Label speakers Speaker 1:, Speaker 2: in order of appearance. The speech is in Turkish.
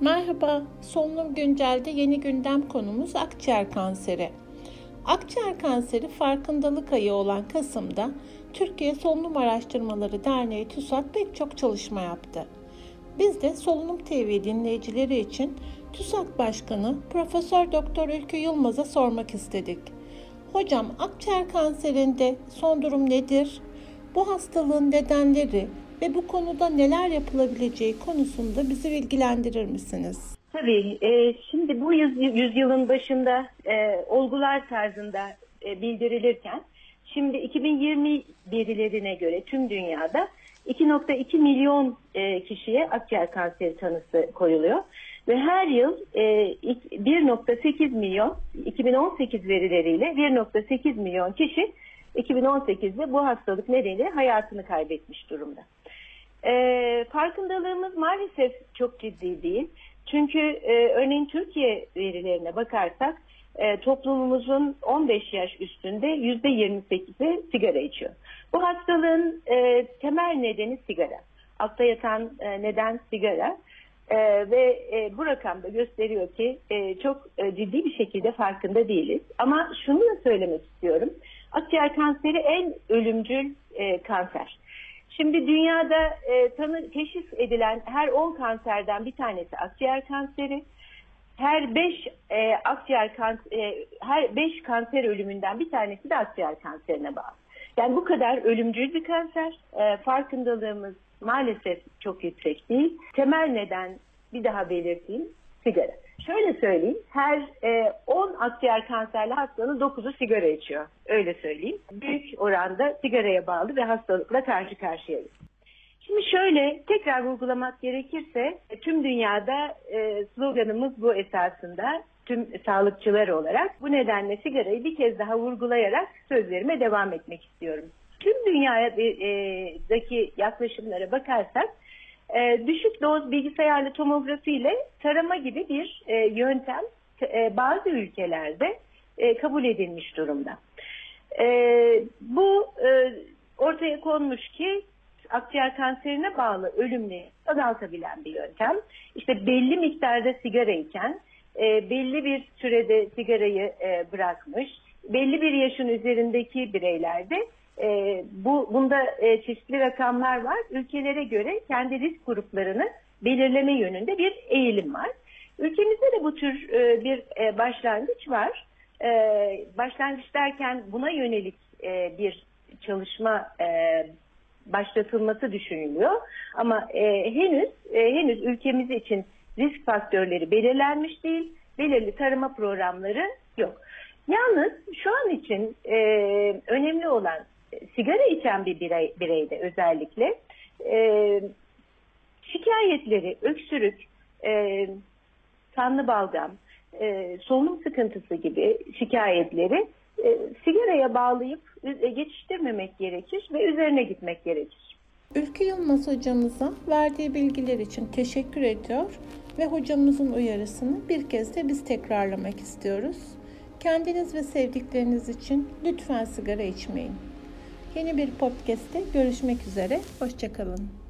Speaker 1: Merhaba, Solunum Güncel'de yeni gündem konumuz akciğer kanseri. Akciğer kanseri farkındalık ayı olan Kasım'da Türkiye Solunum Araştırmaları Derneği TÜSAT pek çok çalışma yaptı. Biz de Solunum TV dinleyicileri için TÜSAT Başkanı Profesör Doktor Ülkü Yılmaz'a sormak istedik. Hocam akciğer kanserinde son durum nedir? Bu hastalığın nedenleri ve bu konuda neler yapılabileceği konusunda bizi bilgilendirir misiniz?
Speaker 2: Tabii. E, şimdi bu yüz, yüzyılın başında e, olgular tarzında e, bildirilirken şimdi 2020 verilerine göre tüm dünyada 2.2 milyon e, kişiye akciğer kanseri tanısı koyuluyor. Ve her yıl e, 1.8 milyon 2018 verileriyle 1.8 milyon kişi 2018'de bu hastalık nedeniyle hayatını kaybetmiş durumda. E, farkındalığımız maalesef çok ciddi değil. Çünkü e, örneğin Türkiye verilerine bakarsak e, toplumumuzun 15 yaş üstünde %28'i sigara içiyor. Bu hastalığın e, temel nedeni sigara. Altta yatan e, neden sigara. E, ve e, bu rakam da gösteriyor ki e, çok e, ciddi bir şekilde farkında değiliz. Ama şunu da söylemek istiyorum. Akciğer kanseri en ölümcül e, kanser. Şimdi dünyada e, tanı teşhis edilen her 10 kanserden bir tanesi akciğer kanseri. Her 5 e, akciğer kanser, e, her 5 kanser ölümünden bir tanesi de akciğer kanserine bağlı. Yani bu kadar ölümcül bir kanser. E, farkındalığımız maalesef çok yüksek değil. Temel neden bir daha belirteyim sigara. Şöyle söyleyeyim, her e, 10 akciğer kanserli hastanın 9'u sigara içiyor. Öyle söyleyeyim. Büyük oranda sigaraya bağlı ve hastalıkla karşı karşıyayız. Şimdi şöyle tekrar vurgulamak gerekirse tüm dünyada e, sloganımız bu esasında tüm sağlıkçılar olarak bu nedenle sigarayı bir kez daha vurgulayarak sözlerime devam etmek istiyorum. Tüm dünyadaki yaklaşımlara bakarsak e, düşük doz bilgisayarlı tomografi ile tarama gibi bir e, yöntem e, bazı ülkelerde e, kabul edilmiş durumda. E, bu e, ortaya konmuş ki akciğer kanserine bağlı ölümleri azaltabilen bir yöntem. İşte belli miktarda sigara iken e, belli bir sürede sigarayı e, bırakmış, belli bir yaşın üzerindeki bireylerde e, bu bunda e, çeşitli rakamlar var. Ülkelere göre kendi risk gruplarını belirleme yönünde bir eğilim var. Ülkemizde de bu tür e, bir e, başlangıç var. E, başlangıç derken buna yönelik e, bir çalışma e, başlatılması düşünülüyor. Ama e, henüz e, henüz ülkemiz için risk faktörleri belirlenmiş değil, belirli tarama programları yok. Yalnız şu an için e, önemli olan sigara içen bir birey, bireyde özellikle e, şikayetleri, öksürük, e, kanlı balgam, e, solunum sıkıntısı gibi şikayetleri e, sigaraya bağlayıp e, geçiştirmemek gerekir ve üzerine gitmek gerekir.
Speaker 1: Ülkü Yılmaz hocamıza verdiği bilgiler için teşekkür ediyor ve hocamızın uyarısını bir kez de biz tekrarlamak istiyoruz. Kendiniz ve sevdikleriniz için lütfen sigara içmeyin. Yeni bir podcast'te görüşmek üzere. Hoşçakalın.